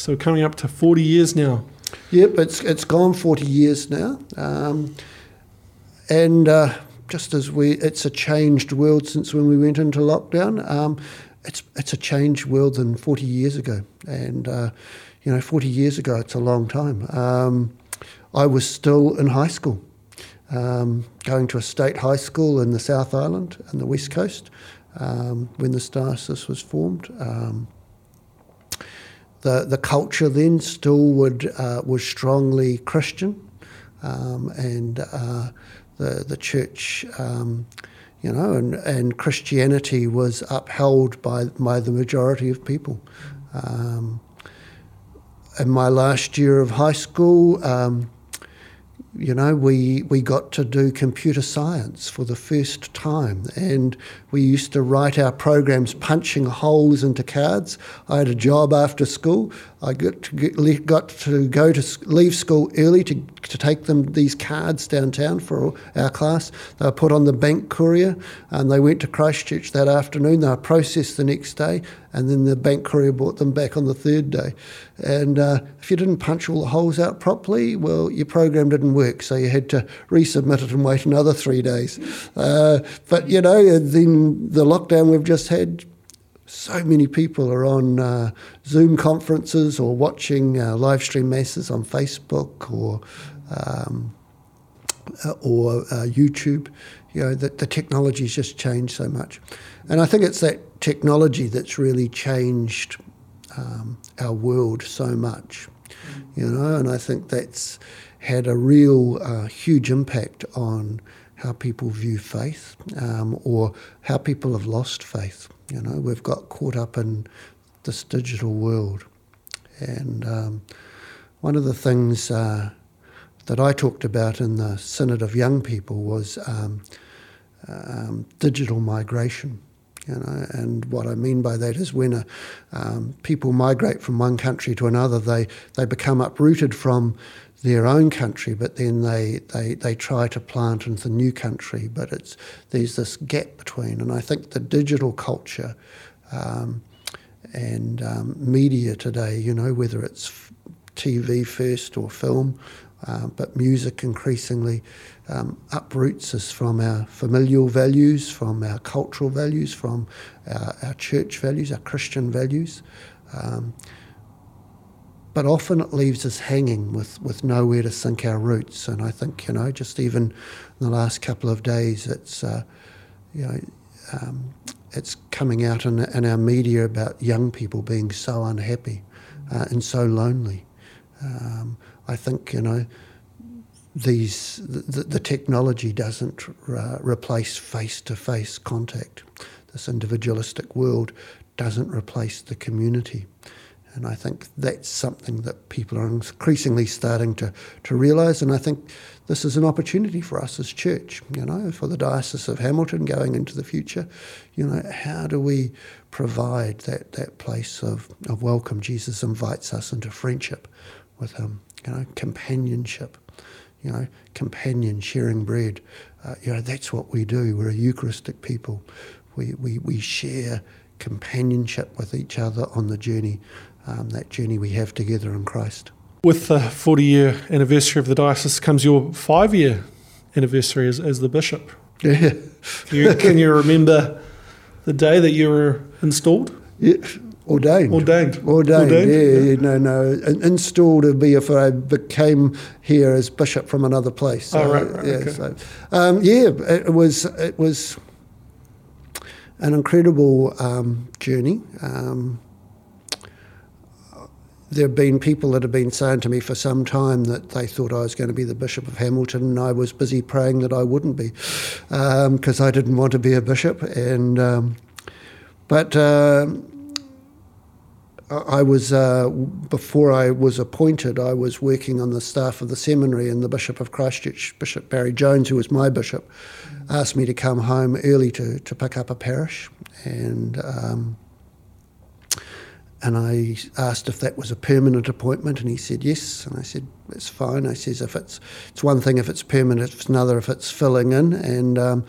So coming up to 40 years now. Yep, it's it's gone 40 years now. Um, and uh, just as we, it's a changed world since when we went into lockdown. Um, it's it's a changed world than 40 years ago, and uh, you know, 40 years ago, it's a long time. Um, I was still in high school, um, going to a state high school in the South Island and the West Coast um, when the diocese was formed. The the culture then still would uh, was strongly Christian, um, and uh, the the church, um, you know, and, and Christianity was upheld by by the majority of people. Um, in my last year of high school, um, you know, we, we got to do computer science for the first time. And we used to write our programs punching holes into cards. I had a job after school. I got to, get, got to go to leave school early to, to take them these cards downtown for our class. They were put on the bank courier and they went to Christchurch that afternoon. They were processed the next day and then the bank courier brought them back on the third day. And uh, if you didn't punch all the holes out properly, well, your program didn't work, so you had to resubmit it and wait another three days. Uh, but you know, then the lockdown we've just had, so many people are on uh, Zoom conferences or watching uh, live stream masses on Facebook or um, uh, or uh, YouTube. You know, the, the technology's just changed so much. And I think it's that technology that's really changed um, our world so much, you know, and I think that's had a real uh, huge impact on how people view faith um, or how people have lost faith. You know, we've got caught up in this digital world. And um, one of the things uh, that I talked about in the Synod of Young People was um, um, digital migration. You know, and what I mean by that is when a, um, people migrate from one country to another, they, they become uprooted from their own country, but then they, they, they try to plant into the new country. But it's there's this gap between, and I think the digital culture um, and um, media today, you know, whether it's TV first or film, uh, but music increasingly um, uproots us from our familial values, from our cultural values, from our, our church values, our Christian values. Um, but often it leaves us hanging with, with nowhere to sink our roots. And I think, you know, just even in the last couple of days, it's, uh, you know, um, it's coming out in, in, our media about young people being so unhappy uh, and so lonely. Um, I think, you know, these the, the technology doesn't uh, replace face-to-face contact. This individualistic world doesn't replace the community. And I think that's something that people are increasingly starting to, to realise. And I think this is an opportunity for us as church, you know, for the Diocese of Hamilton going into the future. You know, how do we provide that, that place of, of welcome? Jesus invites us into friendship with Him, you know, companionship, you know, companion, sharing bread. Uh, you know, that's what we do. We're a Eucharistic people. We, we, we share companionship with each other on the journey, um, that journey we have together in Christ. With the 40 year anniversary of the diocese comes your five year anniversary as, as the bishop. Yeah. can, you, can you remember the day that you were installed? Yeah. Ordained. Ordained. Ordained. Ordained. Yeah, yeah, no, no. Installed would be if I became here as bishop from another place. So, oh, right, right. Yeah, okay. so, um, yeah, it was it was an incredible um, journey. Um, there have been people that have been saying to me for some time that they thought I was going to be the Bishop of Hamilton, and I was busy praying that I wouldn't be, because um, I didn't want to be a bishop. And um, but uh, I was uh, before I was appointed. I was working on the staff of the seminary, and the Bishop of Christchurch, Bishop Barry Jones, who was my bishop, asked me to come home early to to pick up a parish, and um, and I asked if that was a permanent appointment, and he said yes, and I said it's fine. I says if it's it's one thing if it's permanent, it's another if it's filling in, and um,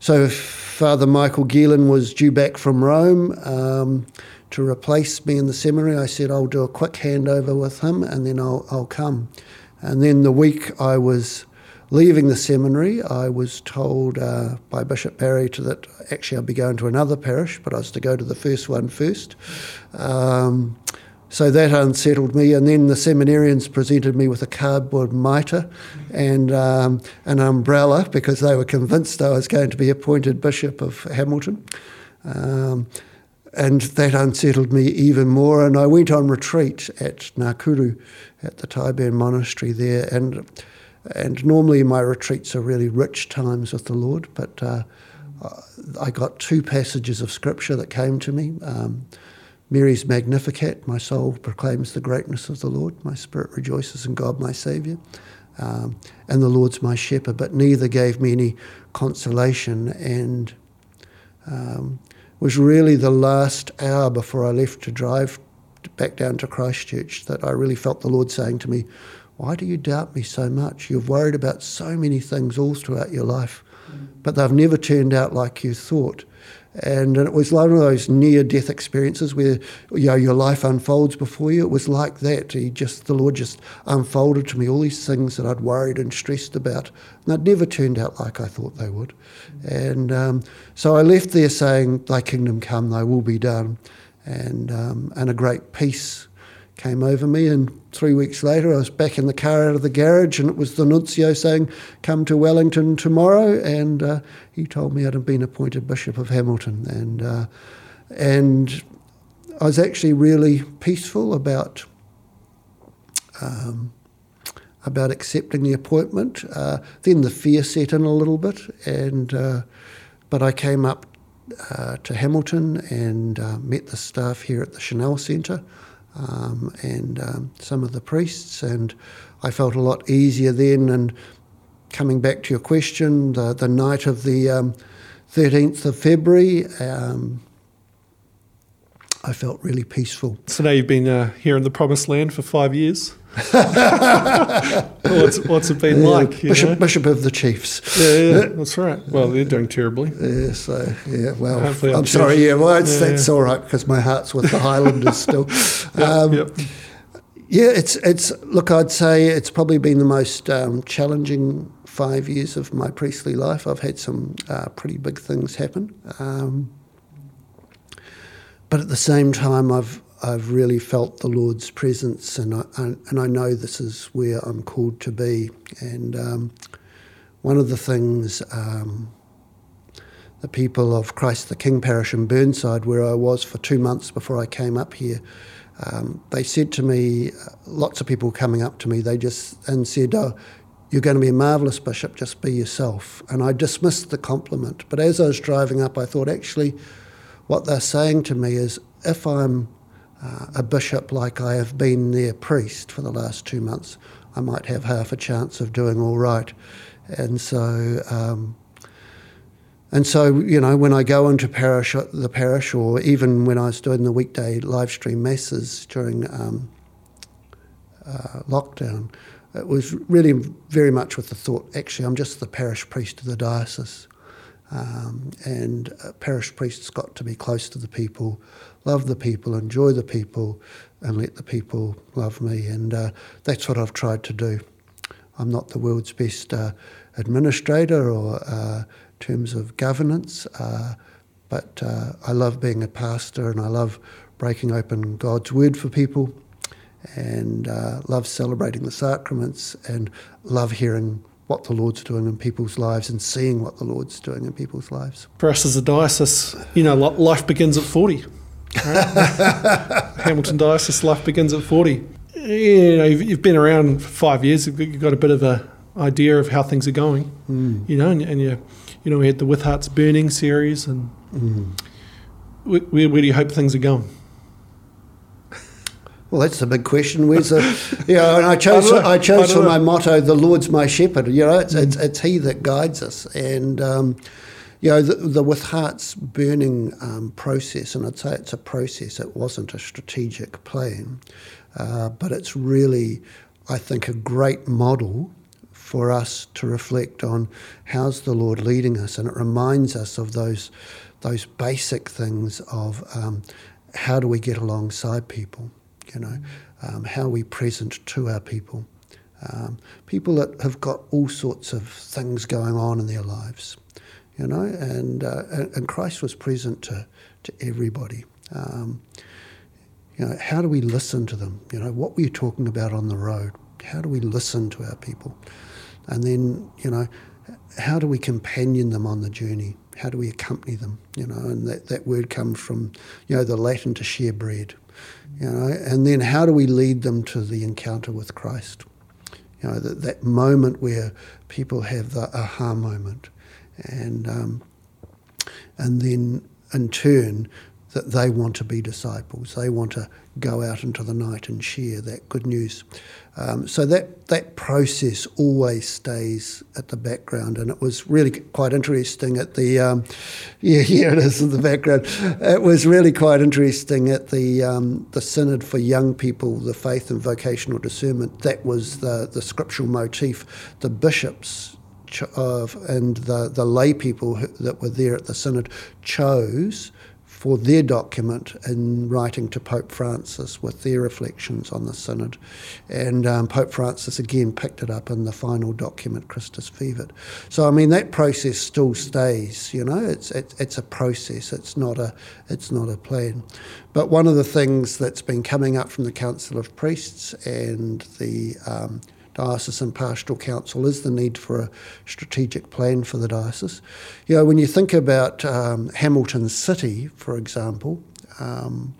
so Father Michael Gielen was due back from Rome um, to replace me in the seminary. I said I'll do a quick handover with him and then I'll, I'll come. And then the week I was leaving the seminary, I was told uh, by Bishop Barry to, that actually I'd be going to another parish, but I was to go to the first one first. Um, so that unsettled me, and then the seminarians presented me with a cardboard mitre and um, an umbrella because they were convinced I was going to be appointed Bishop of Hamilton. Um, and that unsettled me even more. And I went on retreat at Ngakuru at the Tyburn Monastery there, and and normally my retreats are really rich times with the Lord, but uh, I got two passages of scripture that came to me. Um, Mary's Magnificat, my soul proclaims the greatness of the Lord, my spirit rejoices in God my Saviour. Um, and the Lord's my shepherd, but neither gave me any consolation. And um, was really the last hour before I left to drive back down to Christchurch that I really felt the Lord saying to me, why do you doubt me so much? You've worried about so many things all throughout your life, but they've never turned out like you thought. And, it was one of those near death experiences where you know, your life unfolds before you. It was like that. He just the Lord just unfolded to me all these things that I'd worried and stressed about. And they'd never turned out like I thought they would. And um, so I left there saying, Thy kingdom come, thy will be done. And, um, and a great peace came over me. And three weeks later, I was back in the car out of the garage, and it was the nuncio saying, Come to Wellington tomorrow. And uh, he told me I'd have been appointed Bishop of Hamilton. And, uh, and I was actually really peaceful about. Um, about accepting the appointment. Uh, then the fear set in a little bit, and uh, but I came up uh, to Hamilton and uh, met the staff here at the Chanel Centre um, and um, some of the priests, and I felt a lot easier then. And coming back to your question, the, the night of the um, 13th of February, um, I felt really peaceful. So now you've been uh, here in the Promised Land for five years. what's, what's it been yeah, like? Bishop, Bishop of the Chiefs. Yeah, yeah, that's right. Well, they're doing terribly. Yeah, so yeah. Well, Hopefully I'm, I'm sorry. Yeah, well, it's, yeah, that's all right because my heart's with the Highlanders still. yep, um, yep. Yeah, it's it's. Look, I'd say it's probably been the most um, challenging five years of my priestly life. I've had some uh, pretty big things happen, um, but at the same time, I've I've really felt the Lord's presence, and I, and I know this is where I'm called to be. And um, one of the things um, the people of Christ the King Parish in Burnside, where I was for two months before I came up here, um, they said to me, uh, lots of people coming up to me, they just and said, "Oh, you're going to be a marvellous bishop. Just be yourself." And I dismissed the compliment, but as I was driving up, I thought actually, what they're saying to me is, if I'm uh, a bishop like I have been their priest for the last two months, I might have half a chance of doing all right. And so, um, and so, you know, when I go into parish, the parish, or even when I was doing the weekday live stream masses during um, uh, lockdown, it was really very much with the thought, actually, I'm just the parish priest of the diocese. Um, and parish priests got to be close to the people, love the people, enjoy the people, and let the people love me. And uh, that's what I've tried to do. I'm not the world's best uh, administrator or uh, terms of governance, uh, but uh, I love being a pastor and I love breaking open God's word for people and uh, love celebrating the sacraments and love hearing what the Lord's doing in people's lives and seeing what the Lord's doing in people's lives. For us as a diocese, you know, life begins at 40. Right? Hamilton Diocese life begins at 40. You know, you've, you've, been around for five years, you've got a bit of a idea of how things are going, mm. you know, and, and, you, you know, we had the With Hearts Burning series, and mm. where, where do you hope things are going? Well, that's the big question. Where's the, you know, and I chose, I, I chose I for my motto, "The Lord's my shepherd." You know, it's, mm. it's, it's He that guides us, and um, you know, the, the, with hearts burning um, process, and I'd say it's a process. It wasn't a strategic plan, uh, but it's really, I think, a great model for us to reflect on how's the Lord leading us, and it reminds us of those those basic things of um, how do we get alongside people, you know, um, how we present to our people, um, people that have got all sorts of things going on in their lives, you know, and uh, and Christ was present to to everybody. Um, you know, how do we listen to them? You know, what were you talking about on the road? How do we listen to our people? And then, you know, how do we companion them on the journey? How do we accompany them? You know, and that, that word comes from, you know, the Latin to share bread. You know, and then how do we lead them to the encounter with Christ? You know, that, that moment where people have the aha moment. And, um, and then in turn, that they want to be disciples. They want to go out into the night and share that good news. Um, so that that process always stays at the background, and it was really quite interesting at the um, yeah here it is in the background. It was really quite interesting at the um, the synod for young people, the faith and vocational discernment. That was the the scriptural motif. The bishops of and the the lay people that were there at the synod chose for their document in writing to Pope Francis with their reflections on the Synod. And um, Pope Francis again picked it up in the final document, Christus Vivit. So, I mean, that process still stays, you know, it's, it's, it's a process, it's not a, it's not a plan. But one of the things that's been coming up from the Council of Priests and the um, Diocesan Pastoral Council is the need for a strategic plan for the diocese. You know, when you think about um, Hamilton City, for example, um,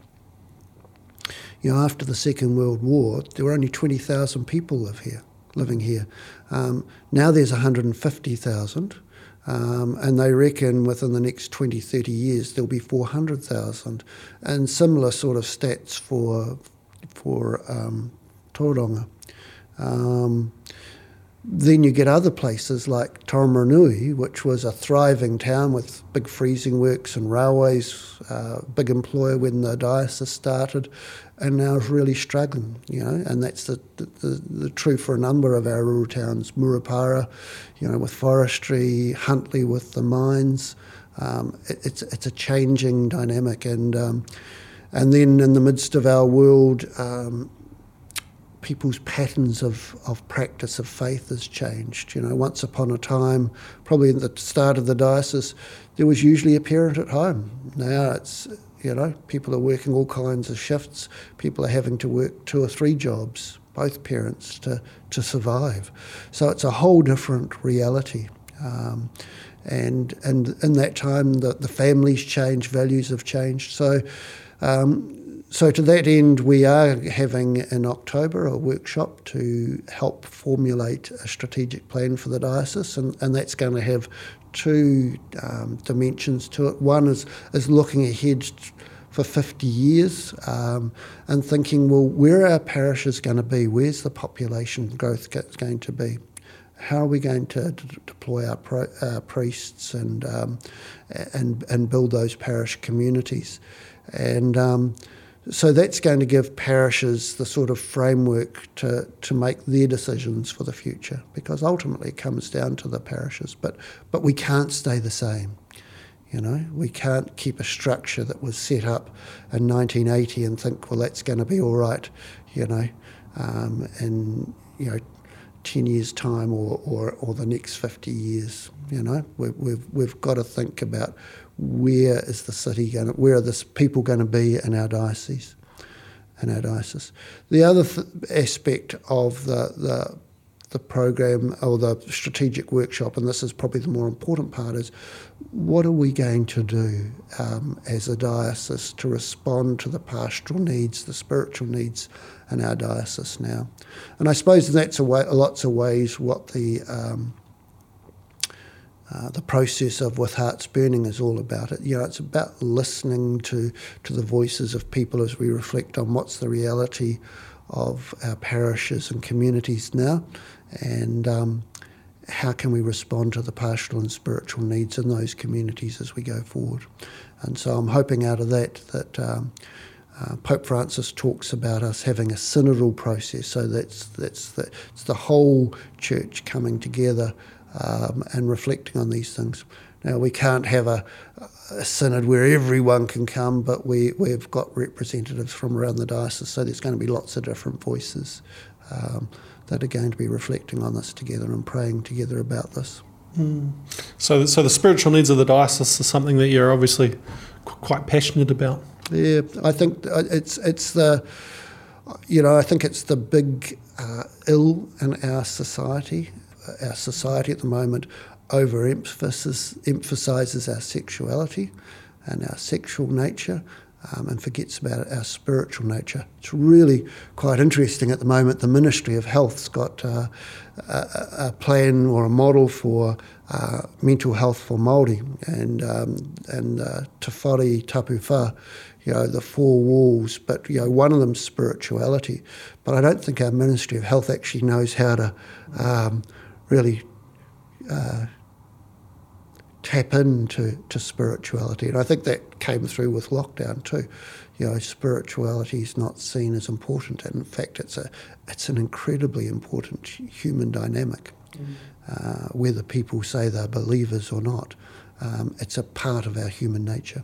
you know, after the Second World War, there were only 20,000 people live here, living here. Um, now there's 150,000. Um, and they reckon within the next 20, 30 years there'll be 400,000. And similar sort of stats for, for um, Tauranga. Um, then you get other places like Taumarunui, which was a thriving town with big freezing works and railways, uh, big employer when the diocese started, and now is really struggling, you know, and that's the, the, the true for a number of our rural towns, Murupara, you know, with forestry, Huntly with the mines. Um, it, it's, it's a changing dynamic, and, um, and then in the midst of our world, um, people's patterns of, of practice of faith has changed. You know, once upon a time, probably at the start of the diocese, there was usually a parent at home. Now it's, you know, people are working all kinds of shifts. People are having to work two or three jobs, both parents, to, to survive. So it's a whole different reality. Um, and and in that time, the, the families change, values have changed. So um, so, to that end, we are having in October a workshop to help formulate a strategic plan for the diocese, and, and that's going to have two um, dimensions to it. One is, is looking ahead for 50 years um, and thinking, well, where are our parishes going to be? Where's the population growth going to be? How are we going to d- deploy our, pro- our, priests and, um, and, and build those parish communities? And um, so that's going to give parishes the sort of framework to, to make their decisions for the future because ultimately it comes down to the parishes. But, but we can't stay the same. You know, we can't keep a structure that was set up in 1980 and think, well, that's going to be all right, you know, um, in, you know, 10 years' time or, or, or the next 50 years. You know, we, we've, we've got to think about where is the city going to, where are the people going to be in our diocese, in our diocese. The other th- aspect of the, the the program or the strategic workshop, and this is probably the more important part, is what are we going to do um, as a diocese to respond to the pastoral needs, the spiritual needs in our diocese now? And I suppose that's a way, lots of ways what the um, uh, the process of With Hearts Burning is all about it. You know, it's about listening to, to the voices of people as we reflect on what's the reality of our parishes and communities now, and um, how can we respond to the pastoral and spiritual needs in those communities as we go forward. And so I'm hoping out of that that um, Uh, Pope Francis talks about us having a synodal process, so that's that's the, it's the whole church coming together um, and reflecting on these things. Now we can't have a, a, synod where everyone can come, but we we've got representatives from around the diocese, so there's going to be lots of different voices um, that are going to be reflecting on this together and praying together about this. Mm. So, so the spiritual needs of the diocese is something that you're obviously quite passionate about. Yeah, I think uh, it's it's the you know I think it's the big uh, ill in our society. Uh, our society at the moment overemphasizes emphasizes our sexuality and our sexual nature. Um, and forgets about our spiritual nature. It's really quite interesting at the moment. The Ministry of Health's got uh, a, a, plan or a model for uh, mental health for Māori and um, and uh, Te Whare Tapu you know, the four walls, but you know, one of them's spirituality. But I don't think our Ministry of Health actually knows how to um, really uh, tap into to spirituality, and I think that came through with lockdown too. You know, spirituality is not seen as important, and in fact, it's a it's an incredibly important human dynamic. Mm. Uh, whether people say they're believers or not, um, it's a part of our human nature.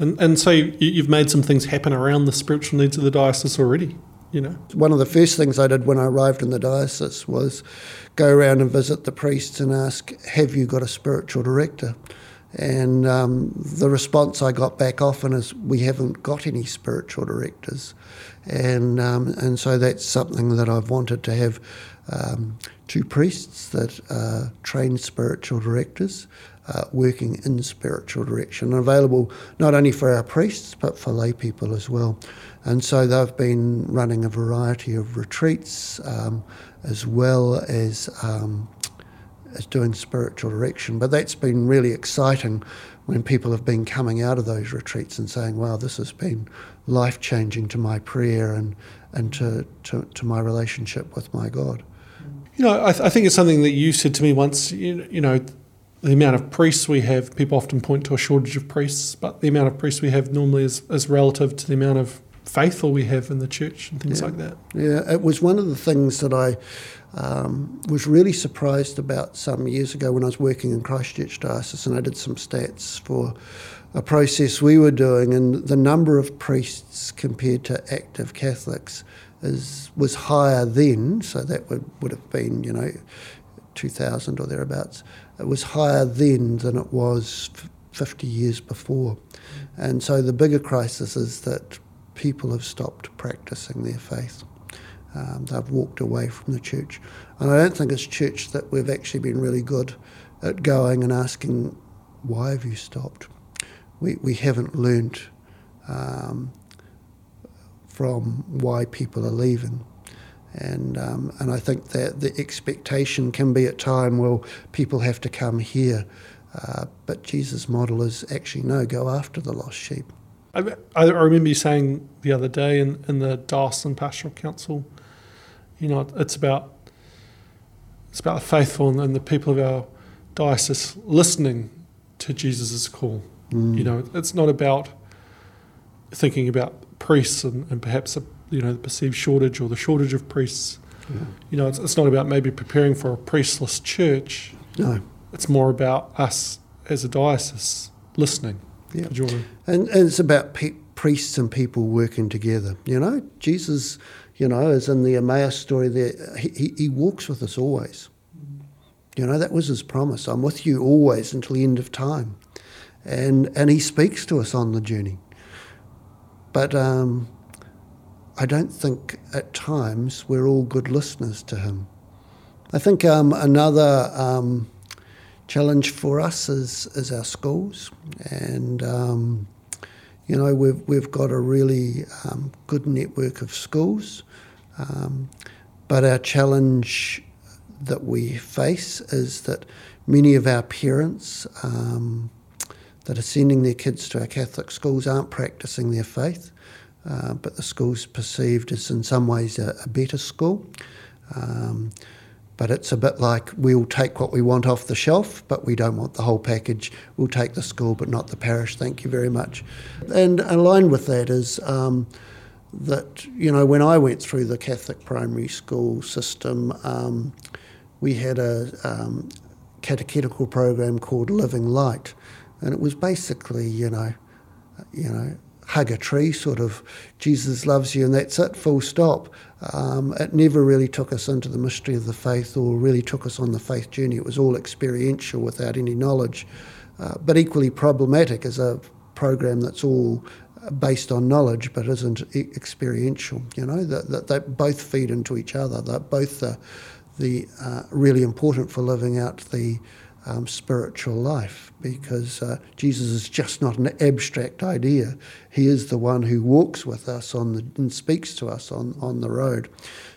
And, and so you, have made some things happen around the spiritual needs of the diocese already, you know? One of the first things I did when I arrived in the diocese was go around and visit the priests and ask, have you got a spiritual director? And um, the response I got back often is, we haven't got any spiritual directors. And, um, and so that's something that I've wanted to have um, two priests that are trained spiritual directors uh, working in spiritual direction, and available not only for our priests but for lay people as well. And so they've been running a variety of retreats um, as well as um, as doing spiritual direction. But that's been really exciting when people have been coming out of those retreats and saying, "Wow, this has been life changing to my prayer and and to, to, to my relationship with my God." You know, I, th- I, think it's something that you said to me once. You, you know, the amount of priests we have, people often point to a shortage of priests, but the amount of priests we have normally is, is relative to the amount of faithful we have in the church and things yeah. like that. Yeah, it was one of the things that I um, was really surprised about some years ago when I was working in Christchurch Diocese and I did some stats for a process we were doing, and the number of priests compared to active Catholics is was higher then, so that would, would have been, you know, 2000 or thereabouts it was higher then than it was 50 years before. And so the bigger crisis is that people have stopped practicing their faith. Um, they've walked away from the church. And I don't think as church that we've actually been really good at going and asking, why have you stopped? We, we haven't learned um, from why people are leaving. And, um, and I think that the expectation can be at time, well, people have to come here. Uh, but Jesus' model is actually no, go after the lost sheep. I, I remember you saying the other day in, in the Diocesan Pastoral Council, you know, it's about it's about the faithful and, the people of our diocese listening to Jesus' call. Mm. You know, it's not about thinking about priests and, and perhaps a you know the perceived shortage or the shortage of priests. Yeah. You know, it's, it's not about maybe preparing for a priestless church. No, it's more about us as a diocese listening. Yeah, and, and it's about pe- priests and people working together. You know, Jesus, you know, as in the Emmaus story, there he, he walks with us always. You know, that was his promise. I'm with you always until the end of time, and and he speaks to us on the journey. But um, I don't think at times we're all good listeners to him. I think um, another um, challenge for us is, is our schools, and um, you know we've we've got a really um, good network of schools, um, but our challenge that we face is that many of our parents um, that are sending their kids to our Catholic schools aren't practicing their faith. Uh, but the school's perceived as in some ways a, a better school. Um, but it's a bit like we'll take what we want off the shelf, but we don't want the whole package. We'll take the school, but not the parish. Thank you very much. And aligned with that is um, that, you know, when I went through the Catholic primary school system, um, we had a um, catechetical program called Living Light. And it was basically, you know, you know, hug a tree, sort of, Jesus loves you, and that's it, full stop. Um, it never really took us into the mystery of the faith or really took us on the faith journey. It was all experiential without any knowledge, uh, but equally problematic as a program that's all based on knowledge but isn't experiential. You know, that, that they both feed into each other. They're both the, the uh, really important for living out the um, spiritual life because uh, Jesus is just not an abstract idea. He is the one who walks with us on the, and speaks to us on, on the road.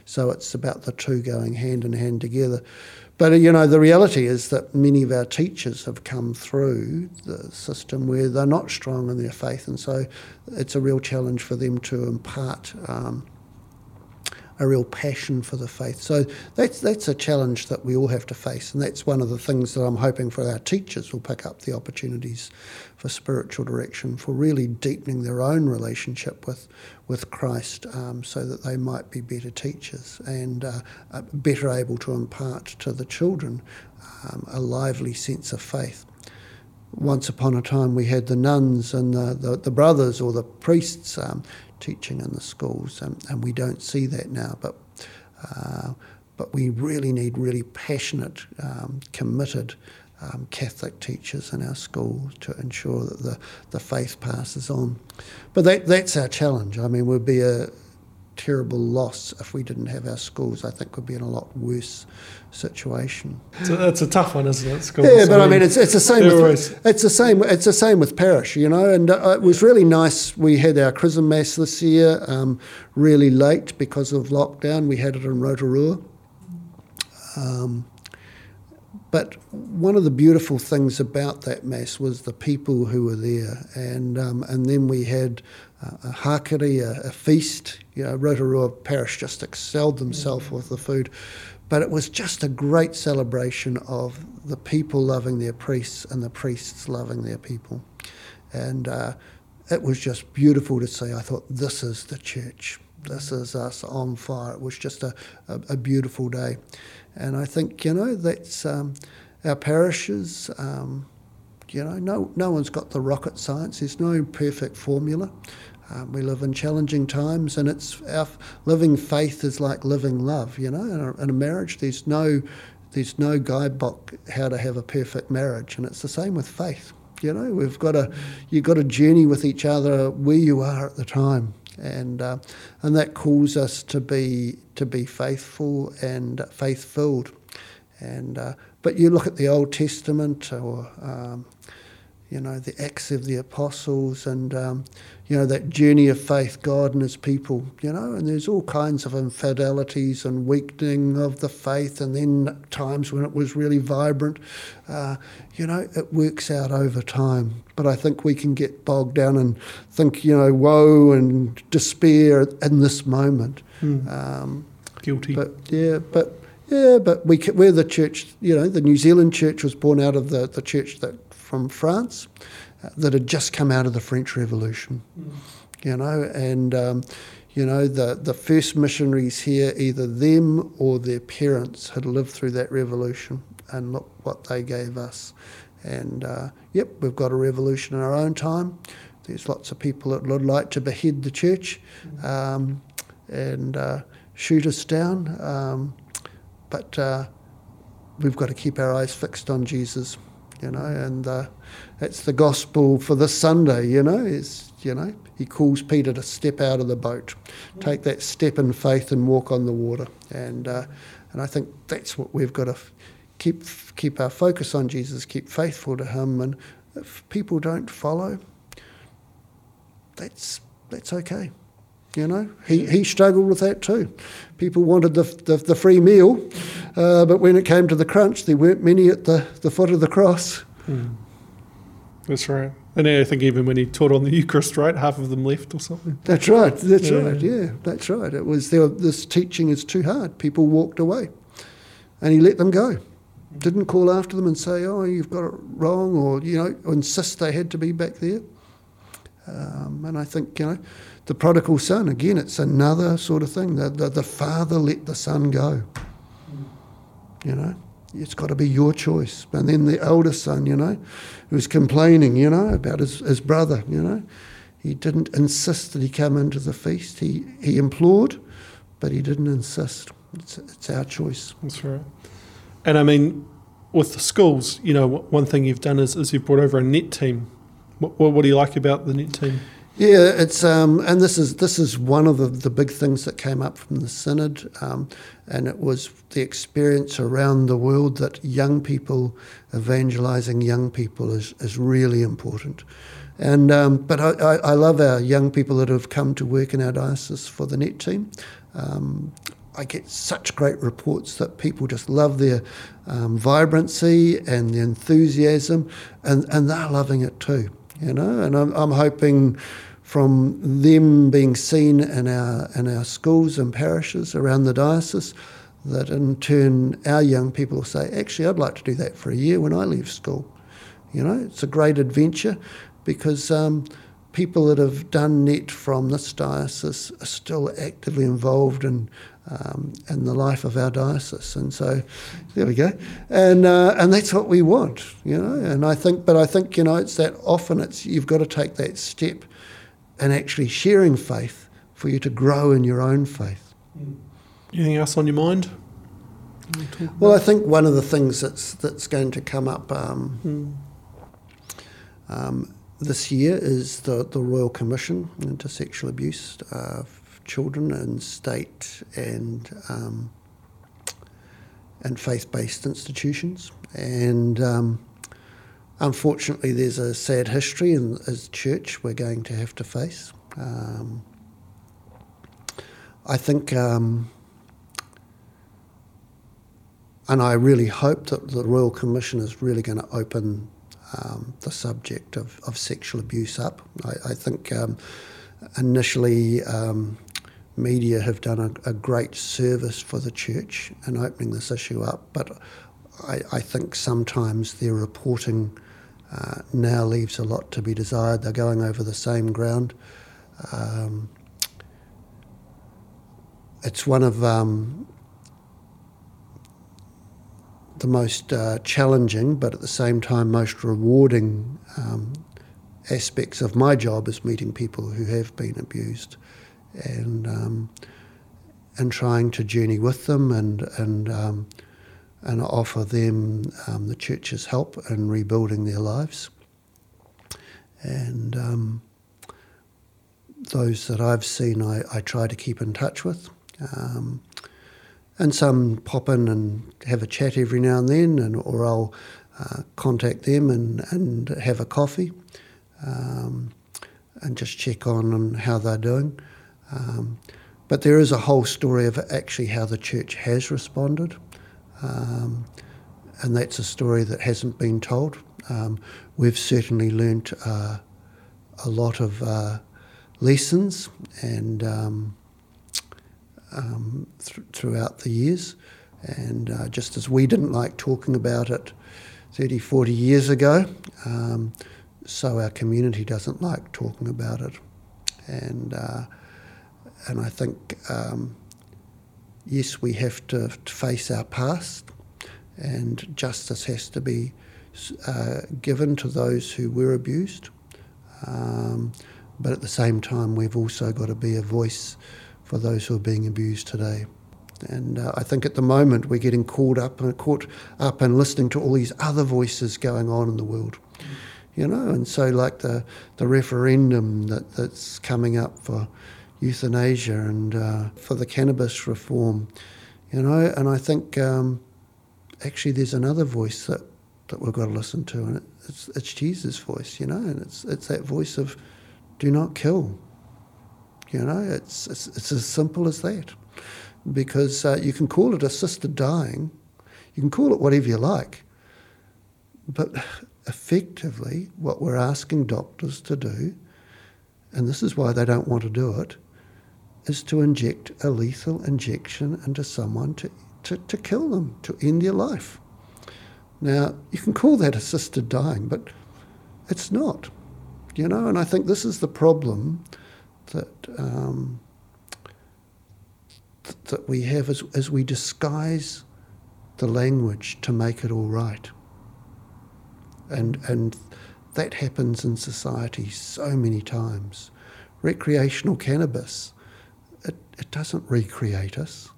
So it's about the two going hand in hand together. But uh, you know, the reality is that many of our teachers have come through the system where they're not strong in their faith, and so it's a real challenge for them to impart um, a real passion for the faith. So that's that's a challenge that we all have to face, and that's one of the things that I'm hoping for our teachers will pick up the opportunities for spiritual direction, for really deepening their own relationship with with Christ, um, so that they might be better teachers and uh, uh better able to impart to the children um, a lively sense of faith once upon a time we had the nuns and the, the, the brothers or the priests um, teaching in the schools, and, and we don't see that now. But uh, but we really need really passionate, um, committed um, Catholic teachers in our schools to ensure that the, the faith passes on. But that, that's our challenge. I mean, we'd be a, terrible loss if we didn't have our schools. I think we'd be in a lot worse situation. So it's a tough one, isn't it? Schools. Yeah, but I mean, it's, it's the same. With, always... It's the same. It's the same with parish, you know. And uh, it was really nice. We had our chrism mass this year, um, really late because of lockdown. We had it in Rotorua. Um, but one of the beautiful things about that mass was the people who were there, and um, and then we had a hakari, a, a, feast. You know, Rotorua Parish just excelled themselves mm-hmm. with the food. But it was just a great celebration of the people loving their priests and the priests loving their people. And uh, it was just beautiful to see. I thought, this is the church. This is us on fire. It was just a, a, a beautiful day. And I think, you know, that's um, our parishes. Um, you know, no, no one's got the rocket science. There's no perfect formula. Um, we live in challenging times, and it's our living faith is like living love. You know, in a, in a marriage, there's no there's no guidebook how to have a perfect marriage, and it's the same with faith. You know, we've got to you've got to journey with each other where you are at the time, and uh, and that calls us to be to be faithful and faith filled, and uh, but you look at the Old Testament or um, you know, the Acts of the Apostles and, um, you know, that journey of faith, God and His people, you know, and there's all kinds of infidelities and weakening of the faith, and then times when it was really vibrant. Uh, you know, it works out over time. But I think we can get bogged down and think, you know, woe and despair in this moment. Hmm. Um, Guilty. But, yeah, but. Yeah, but we, we're the church, you know, the New Zealand church was born out of the, the church that from France uh, that had just come out of the French Revolution. Mm. You know, and um, you know the the first missionaries here, either them or their parents had lived through that revolution, and look what they gave us. And uh, yep, we've got a revolution in our own time. There's lots of people that would like to behead the church um, and uh, shoot us down, um, but uh, we've got to keep our eyes fixed on Jesus you know, and uh, it's the gospel for this Sunday, you know, is, you know, he calls Peter to step out of the boat, take that step in faith and walk on the water. And, uh, and I think that's what we've got to keep, keep our focus on Jesus, keep faithful to him. And if people don't follow, that's, that's okay. You know, he, he struggled with that too. People wanted the, the, the free meal, uh, but when it came to the crunch, there weren't many at the, the foot of the cross. Mm. That's right. And I think even when he taught on the Eucharist, right, half of them left or something. That's right. That's yeah. right. Yeah, that's right. It was there. This teaching is too hard. People walked away, and he let them go. Didn't call after them and say, "Oh, you've got it wrong," or you know, insist they had to be back there. Um, and I think you know, the prodigal son again. It's another sort of thing. The, the, the father let the son go. You know, it's got to be your choice. And then the eldest son, you know, who's complaining, you know, about his, his brother, you know, he didn't insist that he come into the feast. He he implored, but he didn't insist. It's, it's our choice. That's right. And I mean, with the schools, you know, one thing you've done is, is you've brought over a NET team. What, what do you like about the NET team? Yeah, it's um, and this is this is one of the, the big things that came up from the synod, um, and it was the experience around the world that young people evangelizing young people is is really important. And um, but I, I, I love our young people that have come to work in our diocese for the NET team. Um, I get such great reports that people just love their um, vibrancy and the enthusiasm, and, and they're loving it too, you know. And I'm, I'm hoping from them being seen in our in our schools and parishes around the diocese, that in turn our young people will say, actually, I'd like to do that for a year when I leave school. You know, it's a great adventure because. Um, people that have done NET from this diocese are still actively involved in um, in the life of our diocese. And so there we go. And, uh, and that's what we want, you know. And I think, but I think, you know, it's that often it's, you've got to take that step and actually sharing faith for you to grow in your own faith. Anything else on your mind? Well, I think one of the things that's that's going to come up um, mm. um, this year is the, the Royal Commission into Sexual Abuse uh, children in state and um, and faith-based institutions. And um, unfortunately, there's a sad history in, as church we're going to have to face. Um, I think, um, and I really hope that the Royal Commission is really going to open um, the subject of, of sexual abuse up. I, I think um, initially um, media have done a, a, great service for the church in opening this issue up, but I, I think sometimes their reporting uh, now leaves a lot to be desired. They're going over the same ground. Um, it's one of um, the most uh, challenging, but at the same time most rewarding um, aspects of my job is meeting people who have been abused and um, and trying to journey with them and and um, and offer them um, the church's help in rebuilding their lives. And um, those that I've seen, I, I, try to keep in touch with. Um, and some pop in and have a chat every now and then, and or I'll uh, contact them and, and have a coffee um, and just check on, on how they're doing. Um, but there is a whole story of actually how the church has responded. Um, and that's a story that hasn't been told. Um, we've certainly learnt uh, a lot of uh, lessons and um, um, th- throughout the years. And uh, just as we didn't like talking about it 30, 40 years ago, um, so our community doesn't like talking about it. And uh, and I think, um, yes, we have to, to, face our past, and justice has to be uh, given to those who were abused. Um, but at the same time, we've also got to be a voice for those who are being abused today. And uh, I think at the moment we're getting caught up and caught up and listening to all these other voices going on in the world, you know. And so, like the the referendum that, that's coming up for euthanasia and uh, for the cannabis reform, you know. And I think um, actually there's another voice that, that we've got to listen to, and it's it's Jesus' voice, you know, and it's it's that voice of do not kill. You know, it's it's, it's as simple as that, because uh, you can call it assisted dying, you can call it whatever you like, but effectively, what we're asking doctors to do, and this is why they don't want to do it, is to inject a lethal injection into someone to, to, to kill them, to end their life. Now, you can call that assisted dying, but it's not. You know, and I think this is the problem that um, th- that we have as, as we disguise the language to make it all right. And and that happens in society so many times. Recreational cannabis, it, it doesn't recreate us.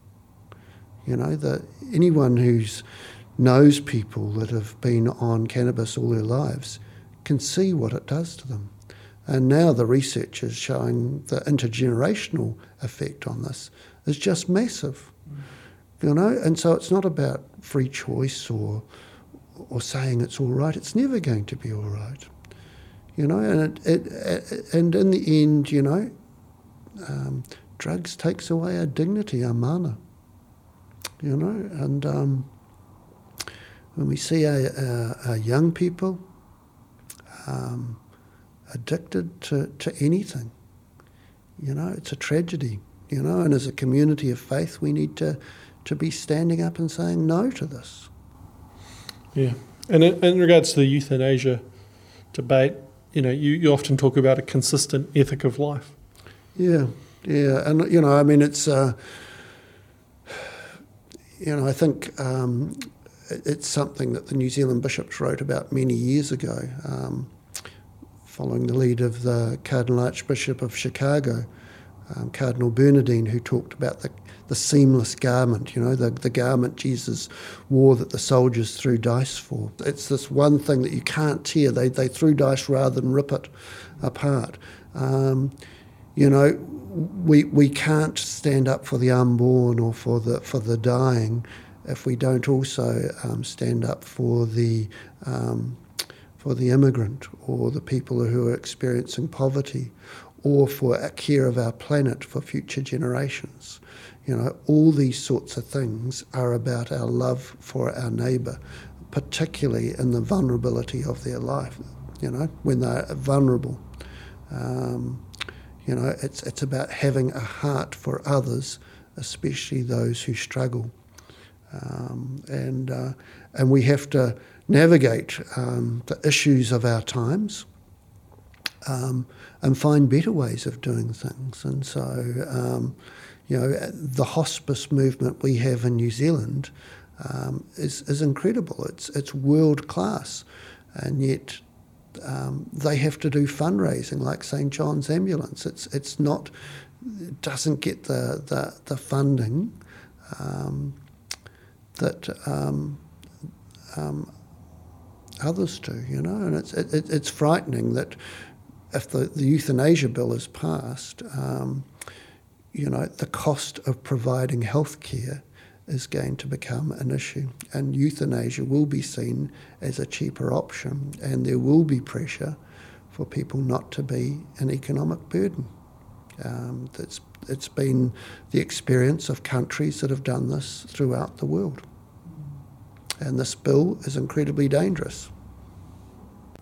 You know, the, anyone who's knows people that have been on cannabis all their lives can see what it does to them. And now the research is showing the intergenerational effect on this is just massive. You know, and so it's not about free choice or or saying it's all right. It's never going to be all right. You know, and it, it and in the end, you know, um, drugs takes away our dignity, our mana. You know, and um, when we see our, our, our young people um, addicted to, to anything, you know, it's a tragedy. You know, and as a community of faith, we need to to be standing up and saying no to this. Yeah, and in, in regards to the euthanasia debate, you know, you, you often talk about a consistent ethic of life. Yeah, yeah, and you know, I mean, it's, uh, you know, I think um, it's something that the New Zealand bishops wrote about many years ago, um, following the lead of the Cardinal Archbishop of Chicago, um, Cardinal Bernardin, who talked about the the seamless garment, you know, the, the garment Jesus wore that the soldiers threw dice for. It's this one thing that you can't tear. They, they threw dice rather than rip it apart. Um, you know, we, we can't stand up for the unborn or for the, for the dying if we don't also um, stand up for the, um, for the immigrant or the people who are experiencing poverty or for a care of our planet for future generations. You know, all these sorts of things are about our love for our neighbour, particularly in the vulnerability of their life. You know, when they're vulnerable. Um, you know, it's it's about having a heart for others, especially those who struggle, um, and uh, and we have to navigate um, the issues of our times. Um, and find better ways of doing things. And so, um, you know, the hospice movement we have in New Zealand um, is, is incredible. It's, it's world class. And yet um, they have to do fundraising like St. John's Ambulance. It's, it's not, it doesn't get the, the, the funding um, that um, um, others do, you know. And it's, it, it's frightening that if the, the euthanasia bill is passed, um, you know, the cost of providing health care is going to become an issue. And euthanasia will be seen as a cheaper option, and there will be pressure for people not to be an economic burden. Um, that's, it's been the experience of countries that have done this throughout the world. And this bill is incredibly dangerous.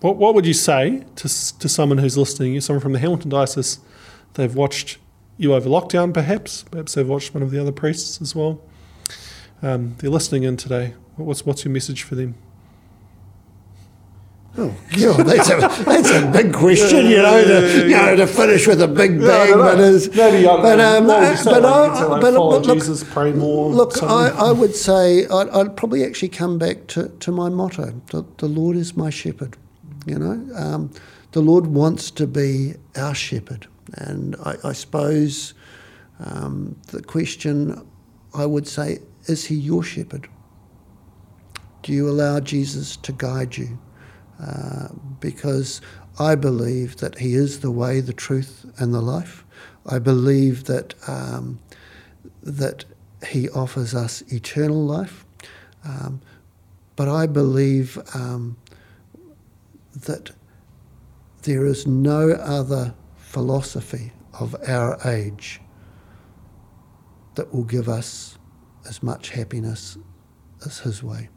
What, what would you say to, to someone who's listening, someone from the Hamilton Diocese? They've watched you over lockdown, perhaps. Perhaps they've watched one of the other priests as well. Um, they're listening in today. What's, what's your message for them? Oh, God, that's a, that's a big question, you know, to, you know, to finish with a big bang. but is, Maybe but, um, but, but, I, but, look, look, Jesus, pray more. Look, I, I would say I'd, I'd probably actually come back to, to my motto the, the Lord is my shepherd. You know, um, the Lord wants to be our shepherd. And I, I suppose um, the question I would say is he your shepherd? Do you allow Jesus to guide you? Uh, because I believe that he is the way, the truth, and the life. I believe that um, that he offers us eternal life. Um, but I believe um, that there is no other philosophy of our age that will give us as much happiness as his way.